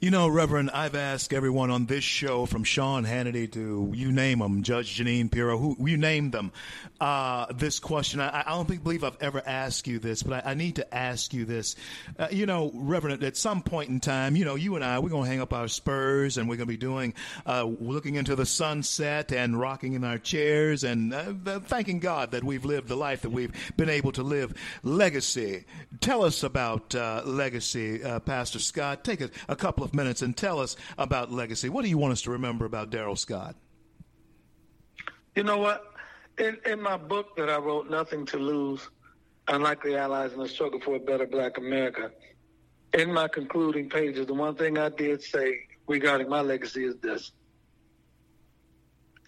You know, Reverend, I've asked everyone on this show, from Sean Hannity to you name them, Judge Jeanine Pirro, who you name them, uh, this question. I, I don't think, believe I've ever asked you this, but I, I need to ask you this. Uh, you know, Reverend, at some point in time, you know, you and I, we're going to hang up our spurs and we're going to be doing, uh, looking into the sunset and rocking in our chairs and uh, thanking God that we've lived the life that we've been able to live. Legacy. Tell us about uh, legacy, uh, Pastor Scott. Take a, a couple of of minutes and tell us about legacy. What do you want us to remember about Darrell Scott? You know what? In, in my book that I wrote, Nothing to Lose Unlikely Allies in the Struggle for a Better Black America, in my concluding pages, the one thing I did say regarding my legacy is this.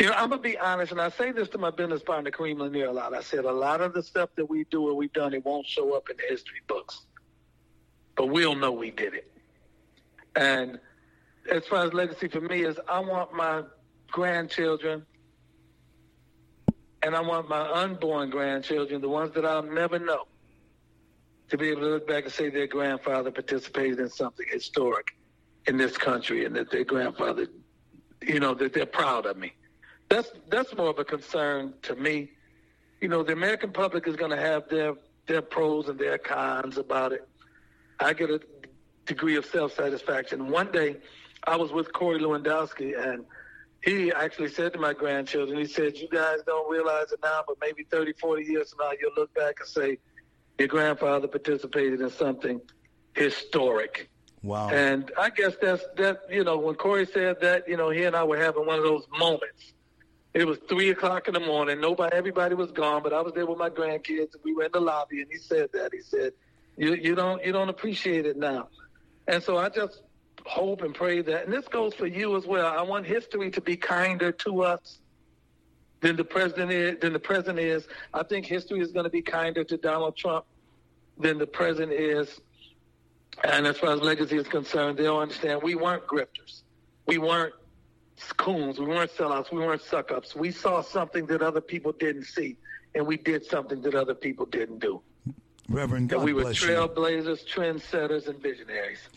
You know, I'm gonna be honest, and I say this to my business partner Kareem Lanier a lot. I said a lot of the stuff that we do or we've done, it won't show up in the history books, but we'll know we did it. And as far as legacy for me is, I want my grandchildren and I want my unborn grandchildren, the ones that I'll never know, to be able to look back and say their grandfather participated in something historic in this country and that their grandfather, you know, that they're proud of me. That's that's more of a concern to me. You know, the American public is going to have their their pros and their cons about it. I get a degree of self satisfaction. One day, I was with Corey Lewandowski, and he actually said to my grandchildren, he said, You guys don't realize it now, but maybe 30, 40 years from now, you'll look back and say, Your grandfather participated in something historic. Wow. And I guess that's that, you know, when Corey said that, you know, he and I were having one of those moments. It was three o'clock in the morning. Nobody, everybody was gone, but I was there with my grandkids. And we were in the lobby, and he said that. He said, "You, you don't, you don't appreciate it now." And so I just hope and pray that, and this goes for you as well. I want history to be kinder to us than the president is. Than the president is. I think history is going to be kinder to Donald Trump than the president is. And as far as legacy is concerned, they'll understand we weren't grifters, we weren't coons, we weren't sellouts, we weren't suck ups. We saw something that other people didn't see, and we did something that other people didn't do. Reverend, God we were trailblazers, trendsetters, and visionaries.